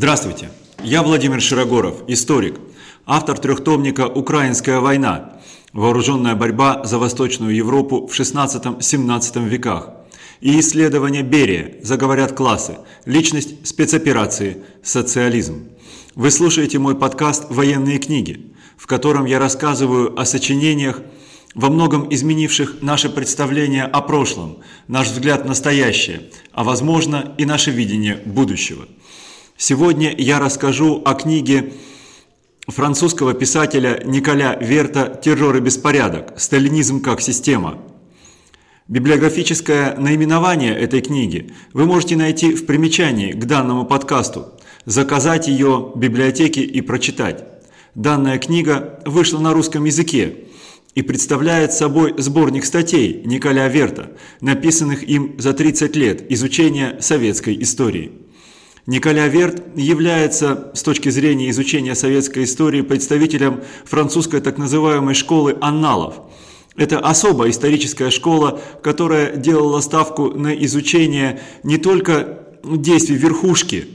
Здравствуйте, я Владимир Широгоров, историк, автор трехтомника «Украинская война. Вооруженная борьба за Восточную Европу в XVI-XVII веках» и исследование Берия «Заговорят классы. Личность спецоперации. Социализм». Вы слушаете мой подкаст «Военные книги», в котором я рассказываю о сочинениях, во многом изменивших наше представление о прошлом, наш взгляд настоящее, а возможно и наше видение будущего. Сегодня я расскажу о книге французского писателя Николя Верта «Террор и беспорядок. Сталинизм как система». Библиографическое наименование этой книги вы можете найти в примечании к данному подкасту, заказать ее в библиотеке и прочитать. Данная книга вышла на русском языке и представляет собой сборник статей Николя Верта, написанных им за 30 лет изучения советской истории. Николя Верт является, с точки зрения изучения советской истории, представителем французской так называемой школы анналов. Это особая историческая школа, которая делала ставку на изучение не только действий верхушки,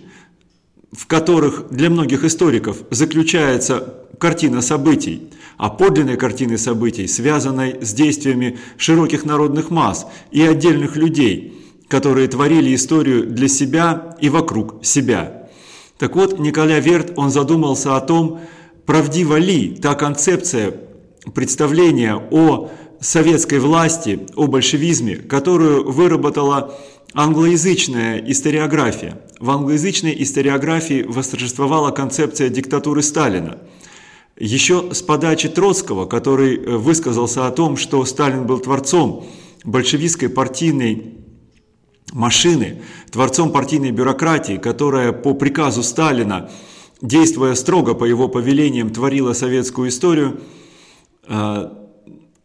в которых для многих историков заключается картина событий, а подлинной картины событий, связанной с действиями широких народных масс и отдельных людей, которые творили историю для себя и вокруг себя. Так вот, Николя Верт, он задумался о том, правдива ли та концепция представления о советской власти, о большевизме, которую выработала англоязычная историография. В англоязычной историографии восторжествовала концепция диктатуры Сталина. Еще с подачи Троцкого, который высказался о том, что Сталин был творцом большевистской партийной машины, творцом партийной бюрократии, которая по приказу Сталина, действуя строго по его повелениям, творила советскую историю, э,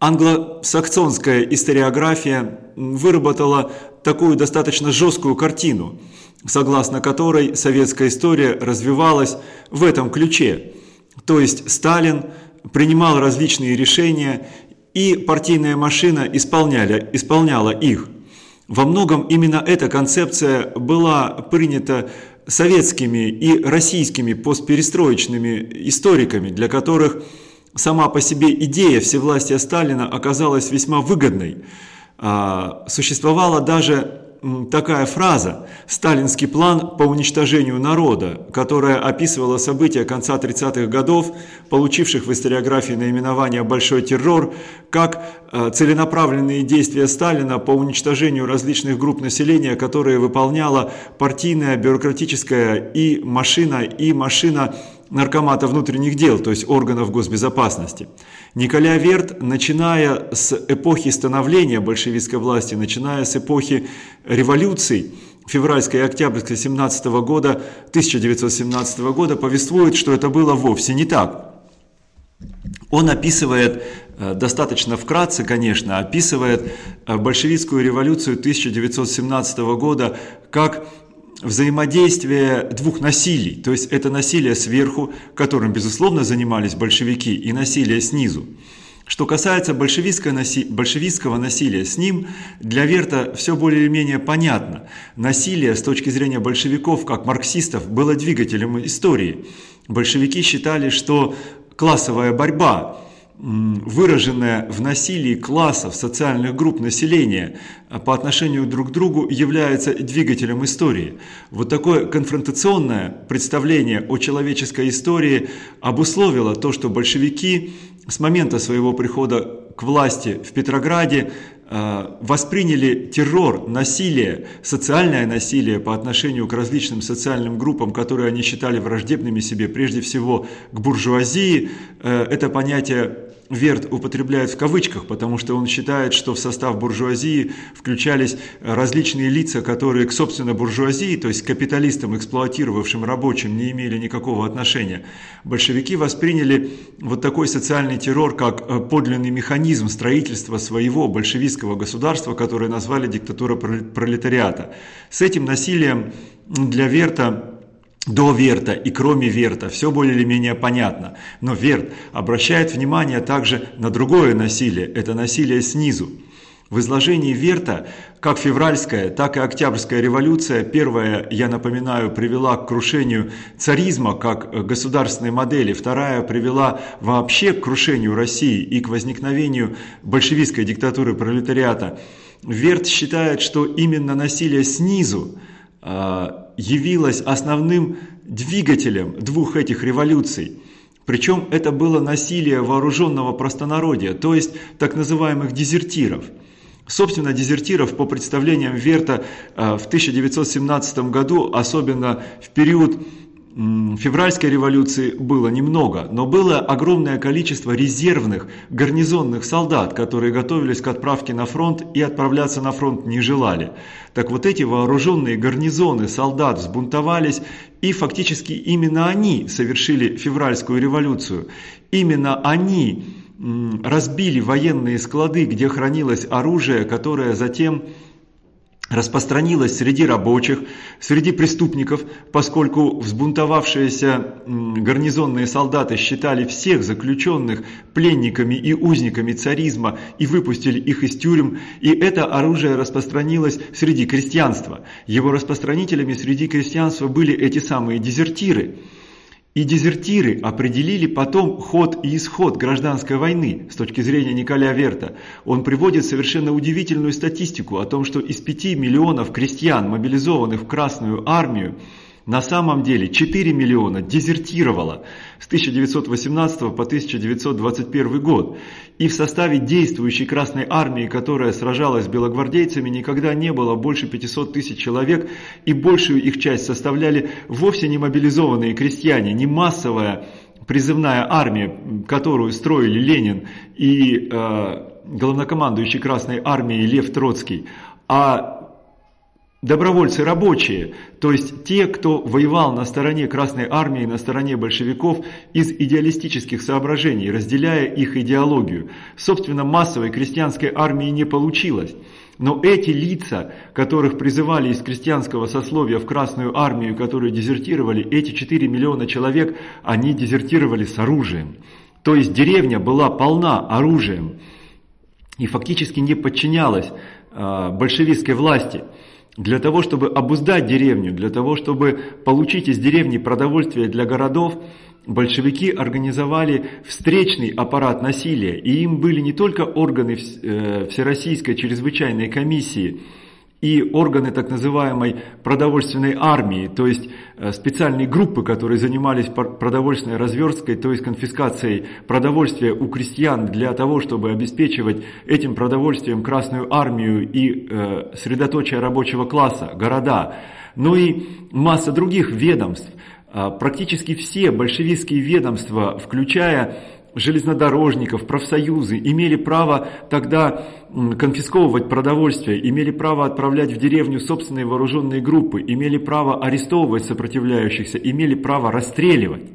англосаксонская историография выработала такую достаточно жесткую картину, согласно которой советская история развивалась в этом ключе. То есть Сталин принимал различные решения, и партийная машина исполняла, исполняла их – во многом именно эта концепция была принята советскими и российскими постперестроечными историками, для которых сама по себе идея всевластия Сталина оказалась весьма выгодной. А, существовала даже такая фраза «Сталинский план по уничтожению народа», которая описывала события конца 30-х годов, получивших в историографии наименование «Большой террор», как э, целенаправленные действия Сталина по уничтожению различных групп населения, которые выполняла партийная, бюрократическая и машина, и машина наркомата внутренних дел, то есть органов госбезопасности. Николя Верт, начиная с эпохи становления большевистской власти, начиная с эпохи революций, февральской и октябрьской 17 года, 1917 года, повествует, что это было вовсе не так. Он описывает, э, достаточно вкратце, конечно, описывает э, большевистскую революцию 1917 года как взаимодействие двух насилий, то есть это насилие сверху, которым, безусловно, занимались большевики, и насилие снизу. Что касается большевистского, наси... большевистского насилия, с ним для Верта все более или менее понятно. Насилие с точки зрения большевиков, как марксистов, было двигателем истории. Большевики считали, что классовая борьба выраженная в насилии классов, социальных групп населения а по отношению друг к другу является двигателем истории. Вот такое конфронтационное представление о человеческой истории обусловило то, что большевики с момента своего прихода к власти в Петрограде а, восприняли террор, насилие, социальное насилие по отношению к различным социальным группам, которые они считали враждебными себе, прежде всего к буржуазии. Э, это понятие Верт употребляет в кавычках, потому что он считает, что в состав буржуазии включались различные лица, которые к собственно буржуазии, то есть капиталистам, эксплуатировавшим рабочим, не имели никакого отношения. Большевики восприняли вот такой социальный террор как э, подлинный механизм строительства своего большевистского государства, которое назвали диктатура пролетариата. С этим насилием для Верта до Верта и кроме Верта, все более или менее понятно. Но Верт обращает внимание также на другое насилие, это насилие снизу. В изложении Верта как февральская, так и октябрьская революция, первая, я напоминаю, привела к крушению царизма как государственной модели, вторая привела вообще к крушению России и к возникновению большевистской диктатуры пролетариата. Верт считает, что именно насилие снизу явилось основным двигателем двух этих революций. Причем это было насилие вооруженного простонародия, то есть так называемых дезертиров – Собственно, дезертиров по представлениям Верта э, в 1917 году, особенно в период февральской революции было немного, но было огромное количество резервных гарнизонных солдат, которые готовились к отправке на фронт и отправляться на фронт не желали. Так вот эти вооруженные гарнизоны солдат взбунтовались, и фактически именно они совершили февральскую революцию. Именно они разбили военные склады, где хранилось оружие, которое затем распространилось среди рабочих, среди преступников, поскольку взбунтовавшиеся гарнизонные солдаты считали всех заключенных пленниками и узниками царизма и выпустили их из тюрем, и это оружие распространилось среди крестьянства. Его распространителями среди крестьянства были эти самые дезертиры – и дезертиры определили потом ход и исход гражданской войны с точки зрения Николя Верта. Он приводит совершенно удивительную статистику о том, что из 5 миллионов крестьян, мобилизованных в Красную армию, на самом деле 4 миллиона дезертировало с 1918 по 1921 год. И в составе действующей Красной Армии, которая сражалась с белогвардейцами, никогда не было больше 500 тысяч человек, и большую их часть составляли вовсе не мобилизованные крестьяне, не массовая призывная армия, которую строили Ленин и э, главнокомандующий Красной Армией Лев Троцкий, а Добровольцы рабочие, то есть те, кто воевал на стороне Красной Армии, на стороне большевиков из идеалистических соображений, разделяя их идеологию. Собственно, массовой крестьянской армии не получилось. Но эти лица, которых призывали из крестьянского сословия в Красную Армию, которые дезертировали, эти 4 миллиона человек, они дезертировали с оружием. То есть деревня была полна оружием и фактически не подчинялась э, большевистской власти. Для того, чтобы обуздать деревню, для того, чтобы получить из деревни продовольствие для городов, большевики организовали встречный аппарат насилия. И им были не только органы э, Всероссийской чрезвычайной комиссии, и органы так называемой продовольственной армии, то есть э, специальные группы, которые занимались продовольственной разверсткой, то есть конфискацией продовольствия у крестьян для того, чтобы обеспечивать этим продовольствием Красную армию и э, средоточие рабочего класса, города, но и масса других ведомств. А практически все большевистские ведомства, включая железнодорожников, профсоюзы имели право тогда конфисковывать продовольствие, имели право отправлять в деревню собственные вооруженные группы, имели право арестовывать сопротивляющихся, имели право расстреливать.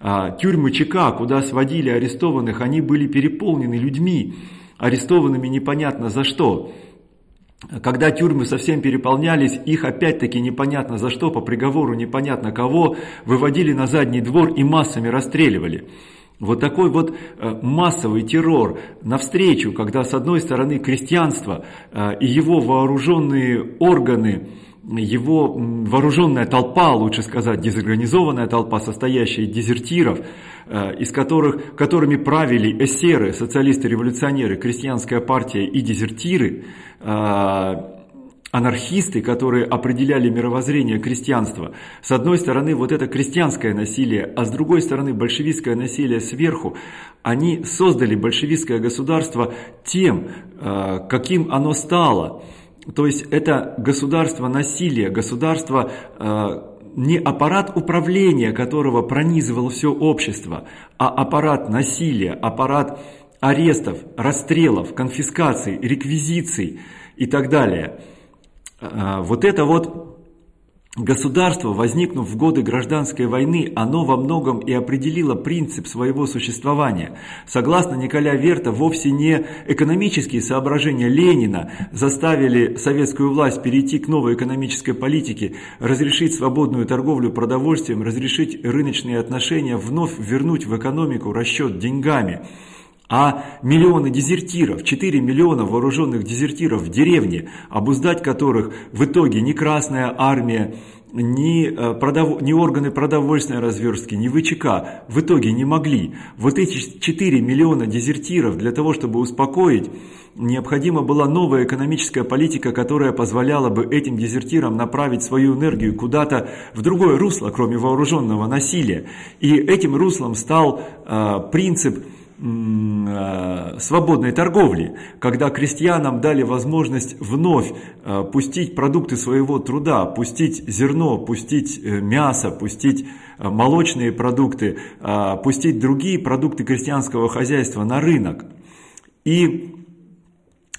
А, тюрьмы ЧК, куда сводили арестованных, они были переполнены людьми, арестованными непонятно за что. Когда тюрьмы совсем переполнялись, их опять-таки непонятно за что, по приговору непонятно кого, выводили на задний двор и массами расстреливали. Вот такой вот э, массовый террор навстречу, когда с одной стороны крестьянство э, и его вооруженные органы, его вооруженная толпа, лучше сказать, дезорганизованная толпа, состоящая из дезертиров, э, из которых, которыми правили эсеры, социалисты-революционеры, крестьянская партия и дезертиры, анархисты, которые определяли мировоззрение крестьянства. С одной стороны, вот это крестьянское насилие, а с другой стороны, большевистское насилие сверху, они создали большевистское государство тем, э, каким оно стало. То есть это государство насилия, государство э, не аппарат управления, которого пронизывало все общество, а аппарат насилия, аппарат арестов, расстрелов, конфискаций, реквизиций и так далее – вот это вот Государство, возникнув в годы гражданской войны, оно во многом и определило принцип своего существования. Согласно Николя Верта, вовсе не экономические соображения Ленина заставили советскую власть перейти к новой экономической политике, разрешить свободную торговлю продовольствием, разрешить рыночные отношения, вновь вернуть в экономику расчет деньгами – а миллионы дезертиров, 4 миллиона вооруженных дезертиров в деревне, обуздать которых в итоге ни Красная Армия, ни, э, продов... ни органы продовольственной разверстки, ни ВЧК в итоге не могли. Вот эти 4 миллиона дезертиров для того, чтобы успокоить, необходима была новая экономическая политика, которая позволяла бы этим дезертирам направить свою энергию куда-то в другое русло, кроме вооруженного насилия. И этим руслом стал э, принцип свободной торговли, когда крестьянам дали возможность вновь э, пустить продукты своего труда, пустить зерно, пустить э, мясо, пустить молочные продукты, пустить другие продукты крестьянского хозяйства на рынок. И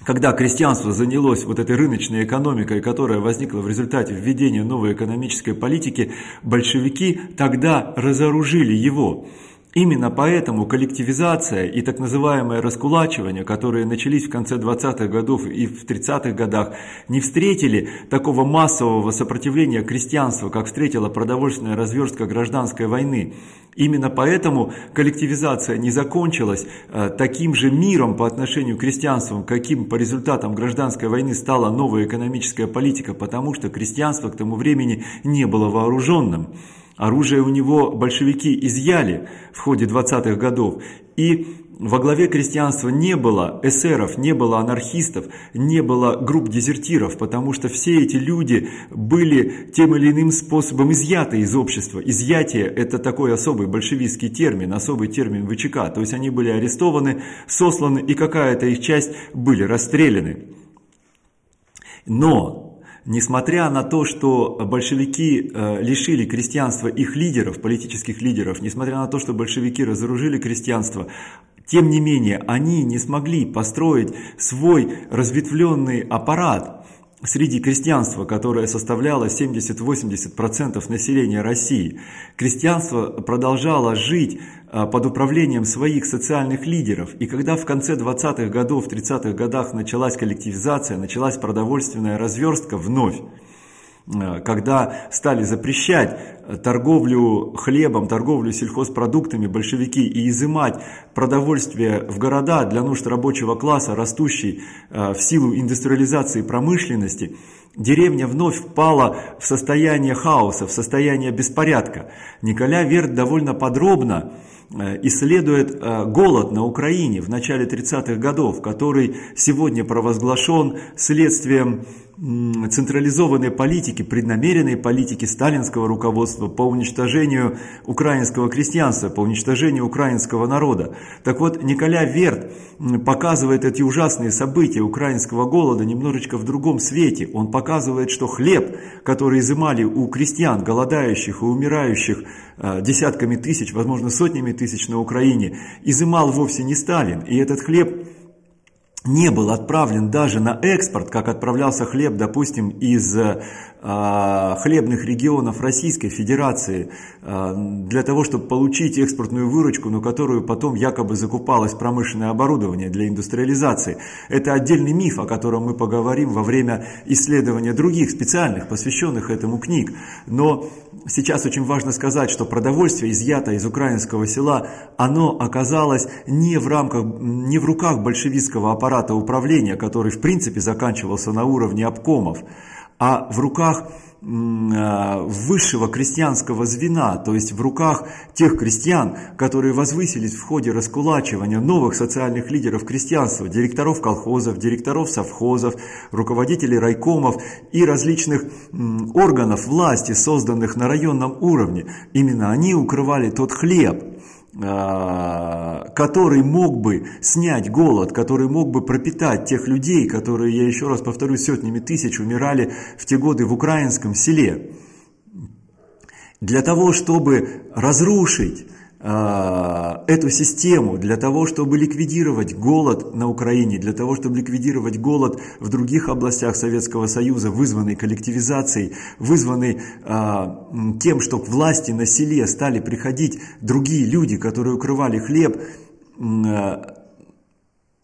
когда крестьянство занялось вот этой рыночной экономикой, которая возникла в результате введения новой экономической политики, большевики тогда разоружили его. Именно поэтому коллективизация и так называемое раскулачивание, которые начались в конце 20-х годов и в 30-х годах, не встретили такого массового сопротивления крестьянства, как встретила продовольственная разверстка гражданской войны. Именно поэтому коллективизация не закончилась э, таким же миром по отношению к крестьянству, каким по результатам гражданской войны стала новая экономическая политика, потому что крестьянство к тому времени не было вооруженным. Оружие у него большевики изъяли в ходе 20-х годов. И во главе крестьянства не было эсеров, не было анархистов, не было групп дезертиров, потому что все эти люди были тем или иным способом изъяты из общества. Изъятие – это такой особый большевистский термин, особый термин ВЧК. То есть они были арестованы, сосланы, и какая-то их часть были расстреляны. Но Несмотря на то, что большевики э, лишили крестьянства их лидеров, политических лидеров, несмотря на то, что большевики разоружили крестьянство, тем не менее они не смогли построить свой разветвленный аппарат среди крестьянства, которое составляло 70-80% населения России. Крестьянство продолжало жить а, под управлением своих социальных лидеров. И когда в конце 20-х годов, 30-х годах началась коллективизация, началась продовольственная разверстка вновь, когда стали запрещать торговлю хлебом, торговлю сельхозпродуктами большевики и изымать продовольствие в города для нужд рабочего класса, растущей а, в силу индустриализации промышленности, деревня вновь впала в состояние хаоса, в состояние беспорядка. Николя Верт довольно подробно Э, исследует э, голод на Украине в начале 30-х годов, который сегодня провозглашен следствием централизованной политики, преднамеренной политики сталинского руководства по уничтожению украинского крестьянства, по уничтожению украинского народа. Так вот, Николя Верт показывает эти ужасные события украинского голода немножечко в другом свете. Он показывает, что хлеб, который изымали у крестьян, голодающих и умирающих э, десятками тысяч, возможно, сотнями тысяч на Украине, изымал вовсе не Сталин. И этот хлеб не был отправлен даже на экспорт, как отправлялся хлеб, допустим, из э, хлебных регионов Российской Федерации, э, для того, чтобы получить экспортную выручку, на которую потом якобы закупалось промышленное оборудование для индустриализации. Это отдельный миф, о котором мы поговорим во время исследования других специальных, посвященных этому книг. Но сейчас очень важно сказать, что продовольствие, изъято из украинского села, оно оказалось не в, рамках, не в руках большевистского аппарата управления, который в принципе заканчивался на уровне обкомов, а в руках высшего крестьянского звена, то есть в руках тех крестьян, которые возвысились в ходе раскулачивания новых социальных лидеров крестьянства, директоров колхозов, директоров совхозов, руководителей райкомов и различных органов власти, созданных на районном уровне. Именно они укрывали тот хлеб, а, который мог бы снять голод, который мог бы пропитать тех людей, которые, я еще раз повторюсь, сотнями тысяч умирали в те годы в украинском селе. Для того, чтобы разрушить эту систему для того, чтобы ликвидировать голод на Украине, для того, чтобы ликвидировать голод в других областях Советского Союза, вызванный коллективизацией, вызванный а, тем, что к власти на селе стали приходить другие люди, которые укрывали хлеб, а,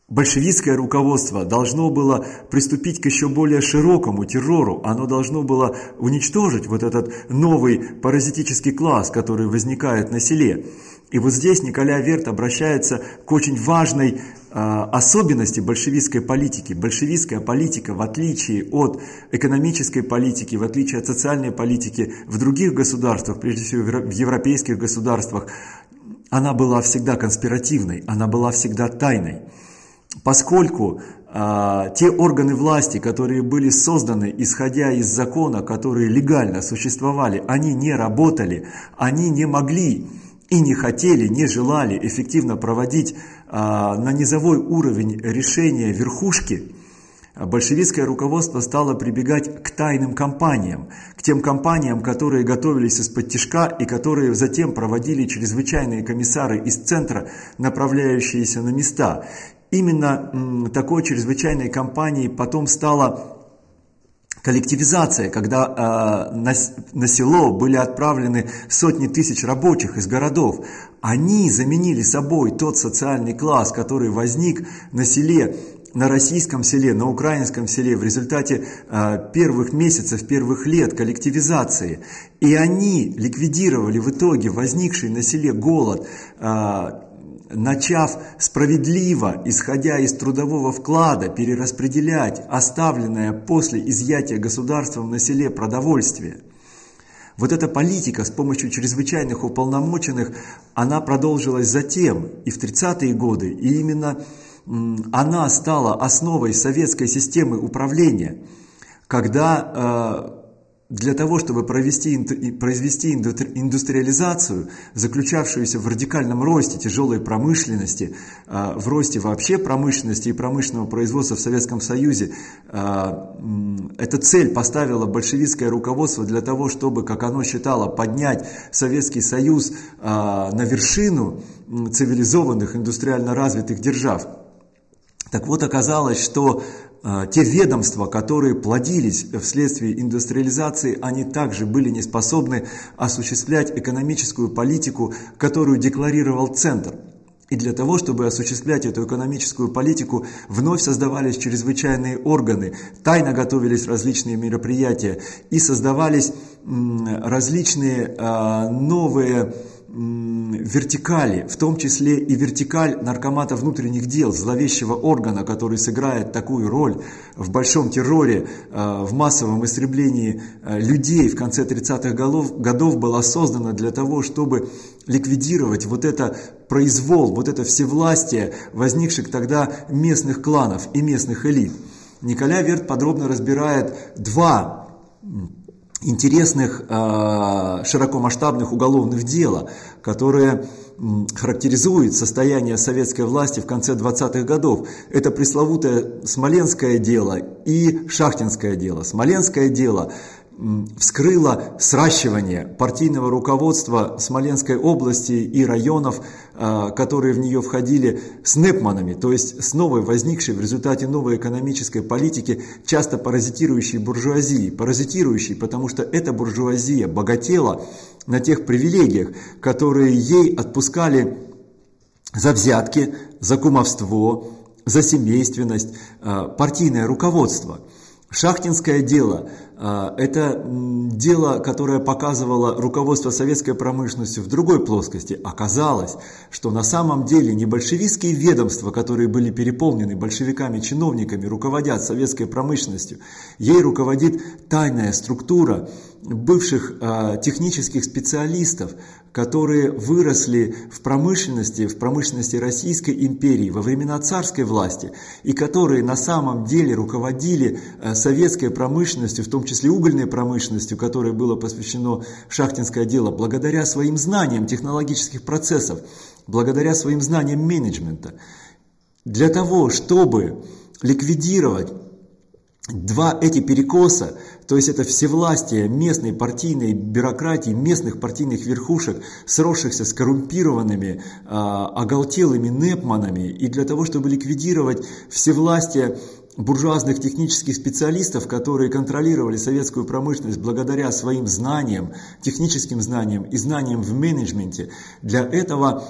большевистское руководство должно было приступить к еще более широкому террору. Оно должно было уничтожить вот этот новый паразитический класс, который возникает на селе. И вот здесь Николя Верт обращается к очень важной а, особенности большевистской политики. Большевистская политика, в отличие от экономической политики, в отличие от социальной политики в других государствах, прежде всего в европейских государствах, она была всегда конспиративной, она была всегда тайной. Поскольку э, те органы власти, которые были созданы, исходя из закона, которые легально существовали, они не работали, они не могли и не хотели, не желали эффективно проводить э, на низовой уровень решения верхушки, большевистское руководство стало прибегать к тайным кампаниям, к тем кампаниям, которые готовились из-под тяжка и которые затем проводили чрезвычайные комиссары из центра, направляющиеся на места. Именно такой чрезвычайной кампанией потом стала коллективизация, когда э, на, на село были отправлены сотни тысяч рабочих из городов. Они заменили собой тот социальный класс, который возник на селе на российском селе, на украинском селе в результате э, первых месяцев, первых лет коллективизации. И они ликвидировали в итоге возникший на селе голод, э, начав справедливо, исходя из трудового вклада, перераспределять оставленное после изъятия государством на селе продовольствие. Вот эта политика с помощью чрезвычайных уполномоченных, она продолжилась затем и в 30-е годы, и именно она стала основой советской системы управления, когда э, для того, чтобы провести, произвести индустриализацию, заключавшуюся в радикальном росте тяжелой промышленности, э, в росте вообще промышленности и промышленного производства в Советском Союзе, э, эта цель поставила большевистское руководство для того, чтобы, как оно считало, поднять Советский Союз на вершину цивилизованных индустриально развитых держав. Так вот, оказалось, что те ведомства, которые плодились вследствие индустриализации, они также были не способны осуществлять экономическую политику, которую декларировал Центр. И для того, чтобы осуществлять эту экономическую политику, вновь создавались чрезвычайные органы, тайно готовились различные мероприятия и создавались различные э, новые вертикали, в том числе и вертикаль наркомата внутренних дел, зловещего органа, который сыграет такую роль в большом терроре, э, в массовом истреблении э, людей в конце 30-х годов, была создана для того, чтобы ликвидировать вот это произвол, вот это всевластие возникших тогда местных кланов и местных элит. Николя Верт подробно разбирает два интересных а, широкомасштабных уголовных дела, которые характеризуют состояние советской власти в конце 20-х годов. Это пресловутое Смоленское дело и Шахтинское дело. Смоленское дело вскрыла сращивание партийного руководства Смоленской области и районов, которые в нее входили, с Непманами, то есть с новой возникшей в результате новой экономической политики, часто паразитирующей буржуазии. Паразитирующей, потому что эта буржуазия богатела на тех привилегиях, которые ей отпускали за взятки, за кумовство, за семейственность, а, партийное руководство – Шахтинское дело а, – это дело, которое показывало руководство советской промышленности в другой плоскости. Оказалось, что на самом деле не большевистские ведомства, которые были переполнены большевиками-чиновниками, руководят советской промышленностью. Ей руководит тайная структура бывших э, технических специалистов, которые выросли в промышленности, в промышленности Российской империи во времена царской власти, и которые на самом деле руководили э, советской промышленностью, в том числе угольной промышленностью, которой было посвящено шахтинское дело, благодаря своим знаниям технологических процессов, благодаря своим знаниям менеджмента. Для того, чтобы ликвидировать Два эти перекоса, то есть это всевластие местной партийной бюрократии, местных партийных верхушек, сросшихся с коррумпированными, э, оголтелыми непманами, и для того, чтобы ликвидировать всевластие буржуазных технических специалистов, которые контролировали советскую промышленность благодаря своим знаниям, техническим знаниям и знаниям в менеджменте, для этого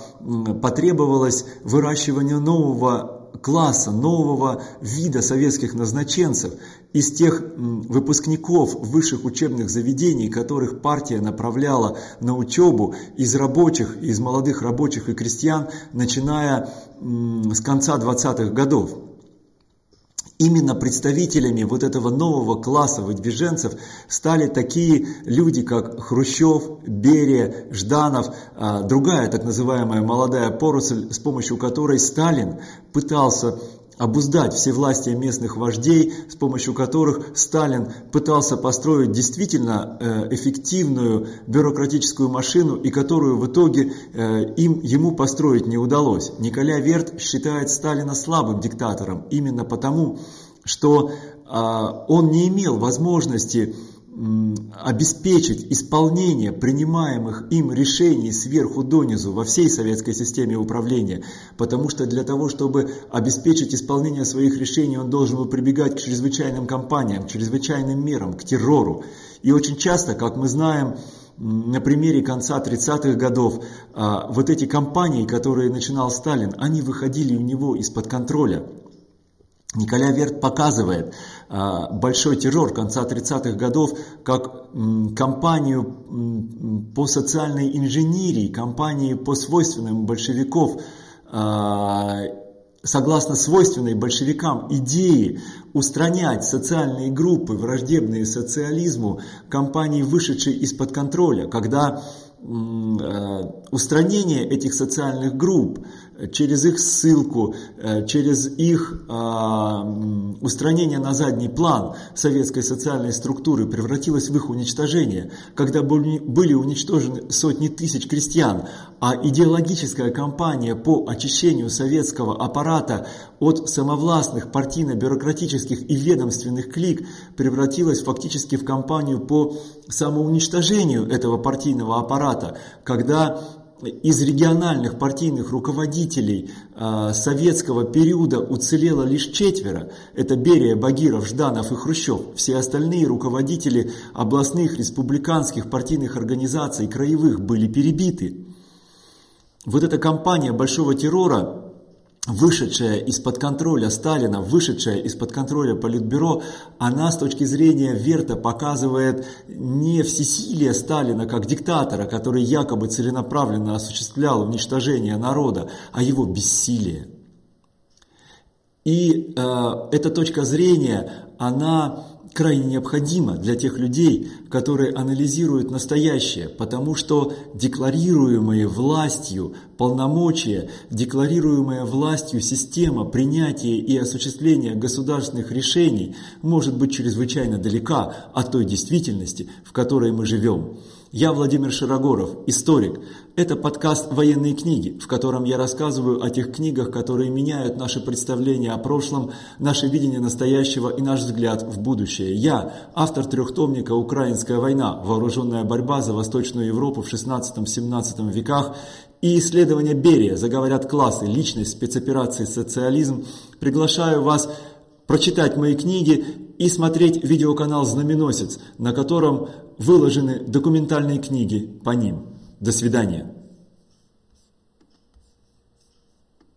потребовалось выращивание нового класса, нового вида советских назначенцев, из тех выпускников высших учебных заведений, которых партия направляла на учебу из рабочих, из молодых рабочих и крестьян, начиная с конца 20-х годов. Именно представителями вот этого нового класса выдвиженцев стали такие люди, как Хрущев, Берия, Жданов, а, другая так называемая молодая поросль, с помощью которой Сталин пытался обуздать все власти местных вождей, с помощью которых Сталин пытался построить действительно э, эффективную бюрократическую машину и которую в итоге э, им, ему построить не удалось. Николя Верт считает Сталина слабым диктатором именно потому, что а, он не имел возможности обеспечить исполнение принимаемых им решений сверху донизу во всей советской системе управления, потому что для того, чтобы обеспечить исполнение своих решений, он должен был прибегать к чрезвычайным кампаниям, к чрезвычайным мерам, к террору. И очень часто, как мы знаем, на примере конца 30-х годов, а, вот эти кампании, которые начинал Сталин, они выходили у него из-под контроля. Николя Верт показывает а, большой террор конца 30-х годов как кампанию по социальной инженерии, кампанию по свойственным большевиков, а, согласно свойственной большевикам идеи устранять социальные группы, враждебные социализму, кампании, вышедшей из-под контроля, когда Э, устранение этих социальных групп, через их ссылку, э, через их а, устранение на задний план советской социальной структуры превратилось в их уничтожение, когда были уничтожены сотни тысяч крестьян, а идеологическая кампания по очищению советского аппарата от самовластных партийно-бюрократических и ведомственных клик превратилась фактически в кампанию по самоуничтожению этого партийного аппарата, когда из региональных партийных руководителей э, советского периода уцелело лишь четверо. Это Берия, Багиров, Жданов и Хрущев. Все остальные руководители областных, республиканских партийных организаций, краевых были перебиты. Вот эта кампания большого террора вышедшая из-под контроля Сталина, вышедшая из-под контроля Политбюро, она с точки зрения Верта показывает не всесилие Сталина как диктатора, который якобы целенаправленно осуществлял уничтожение народа, а его бессилие. И э, эта точка зрения, она крайне необходима для тех людей, которые анализируют настоящее, потому что декларируемые властью полномочия, декларируемая властью система принятия и осуществления государственных решений может быть чрезвычайно далека от той действительности, в которой мы живем. Я Владимир Широгоров, историк. Это подкаст «Военные книги», в котором я рассказываю о тех книгах, которые меняют наше представление о прошлом, наше видение настоящего и наш взгляд в будущее. Я автор трехтомника «Украинская война. Вооруженная борьба за Восточную Европу в 16-17 веках» и исследования Берия «Заговорят классы. Личность спецоперации социализм». Приглашаю вас прочитать мои книги и смотреть видеоканал «Знаменосец», на котором выложены документальные книги по ним. До свидания.